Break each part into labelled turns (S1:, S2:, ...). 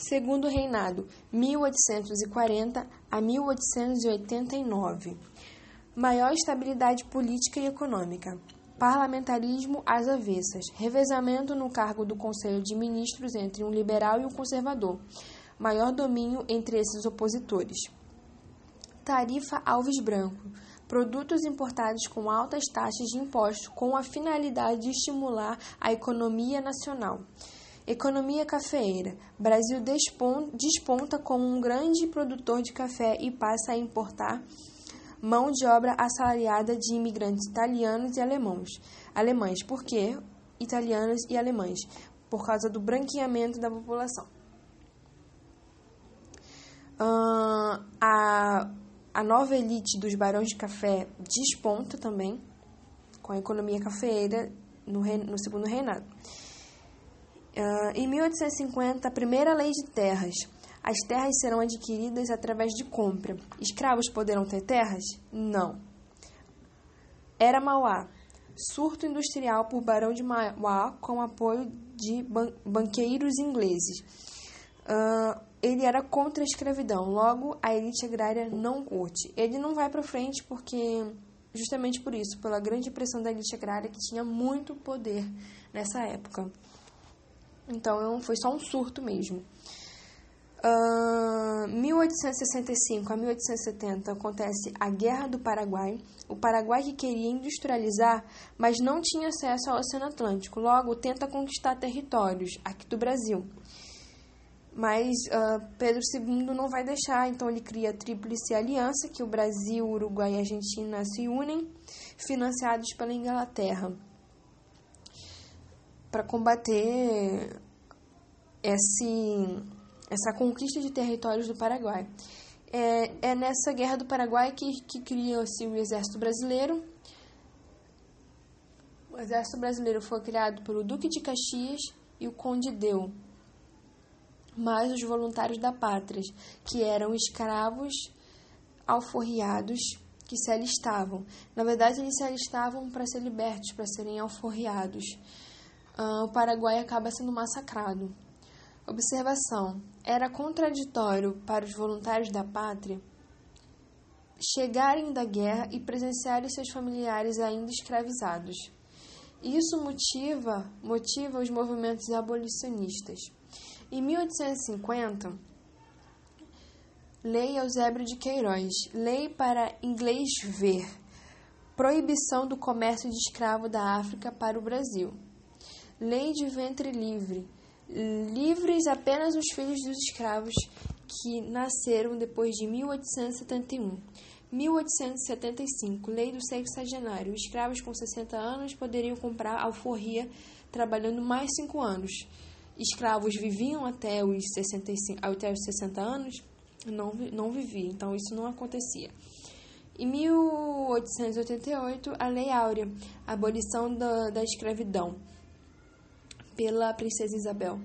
S1: Segundo reinado, 1840 a 1889. Maior estabilidade política e econômica. Parlamentarismo às avessas. Revezamento no cargo do Conselho de Ministros entre um liberal e um conservador. Maior domínio entre esses opositores. Tarifa Alves Branco. Produtos importados com altas taxas de imposto com a finalidade de estimular a economia nacional. Economia cafeeira. Brasil desponta como um grande produtor de café e passa a importar mão de obra assalariada de imigrantes italianos e alemães. Alemães, por quê? Italianos e alemães, por causa do branqueamento da população. Uh, a, a nova elite dos barões de café desponta também com a economia cafeeira no, no segundo reinado. Uh, em 1850, a primeira lei de terras. As terras serão adquiridas através de compra. Escravos poderão ter terras? Não. Era Mauá. Surto industrial por Barão de Mauá com apoio de ban banqueiros ingleses. Uh, ele era contra a escravidão, logo a elite agrária não curte. Ele não vai para frente porque, justamente por isso, pela grande pressão da elite agrária que tinha muito poder nessa época. Então foi só um surto mesmo. Uh, 1865 a 1870 acontece a Guerra do Paraguai. O Paraguai que queria industrializar, mas não tinha acesso ao Oceano Atlântico, logo tenta conquistar territórios aqui do Brasil. Mas uh, Pedro II não vai deixar, então ele cria a Tríplice Aliança, que o Brasil, Uruguai e Argentina se unem, financiados pela Inglaterra para combater esse, essa conquista de territórios do Paraguai. É, é nessa guerra do Paraguai que, que cria-se o Exército Brasileiro. O Exército Brasileiro foi criado pelo Duque de Caxias e o Conde Deu, mais os voluntários da pátria, que eram escravos alforriados que se alistavam. Na verdade, eles se alistavam para ser libertos, para serem alforriados uh, o Paraguai acaba sendo massacrado. Observação: era contraditório para os voluntários da pátria chegarem da guerra e presenciarem seus familiares ainda escravizados. Isso motiva, motiva os movimentos abolicionistas. Em 1850, Lei Eusébio de Queiroz, Lei para inglês ver, proibição do comércio de escravo da África para o Brasil. Lei de ventre livre. Livres apenas os filhos dos escravos que nasceram depois de 1871. 1875. Lei do sexagenário. Escravos com 60 anos poderiam comprar alforria trabalhando mais 5 anos. Escravos viviam até os, 65, até os 60 anos? Não, não viviam, então isso não acontecia. Em 1888, a Lei Áurea, abolição da, da escravidão pela princesa Isabel.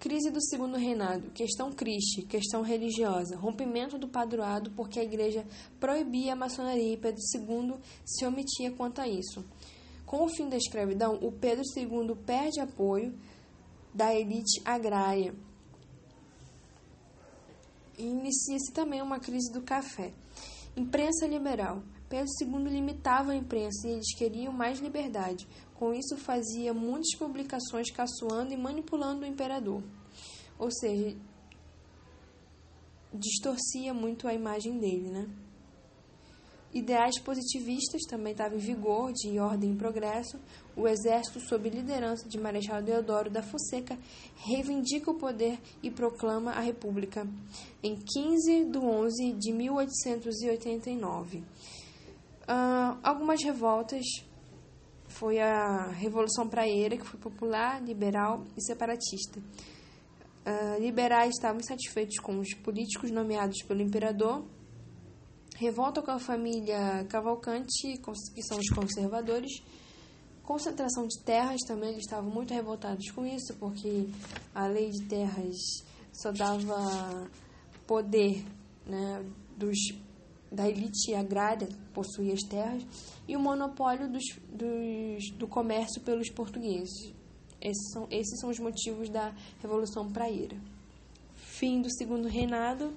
S1: Crise do segundo reinado, questão criste, questão religiosa, rompimento do padroado porque a igreja proibia a maçonaria e Pedro II se omitia quanto a isso. Com o fim da escravidão, o Pedro II perde apoio da elite agrária. Inicia-se também uma crise do café. Imprensa liberal. Pedro II limitava a imprensa e eles queriam mais liberdade. Com isso, fazia muitas publicações caçoando e manipulando o imperador. Ou seja, distorcia muito a imagem dele, né? Ideais positivistas também estavam em vigor, de ordem e progresso. O exército, sob liderança de Marechal Deodoro da Fonseca, reivindica o poder e proclama a República em 15 de 11 de 1889. Uh, algumas revoltas foi a Revolução Praieira, que foi popular, liberal e separatista. Uh, liberais estavam insatisfeitos com os políticos nomeados pelo imperador. Revolta com a família Cavalcante, que são os conservadores. Concentração de terras também, eles estavam muito revoltados com isso, porque a lei de terras só dava poder né, dos da elite agrária possuía as terras e o monopólio dos, dos, do comércio pelos portugueses. Esses são, esses são os motivos da Revolução Praieira. fim do segundo reinado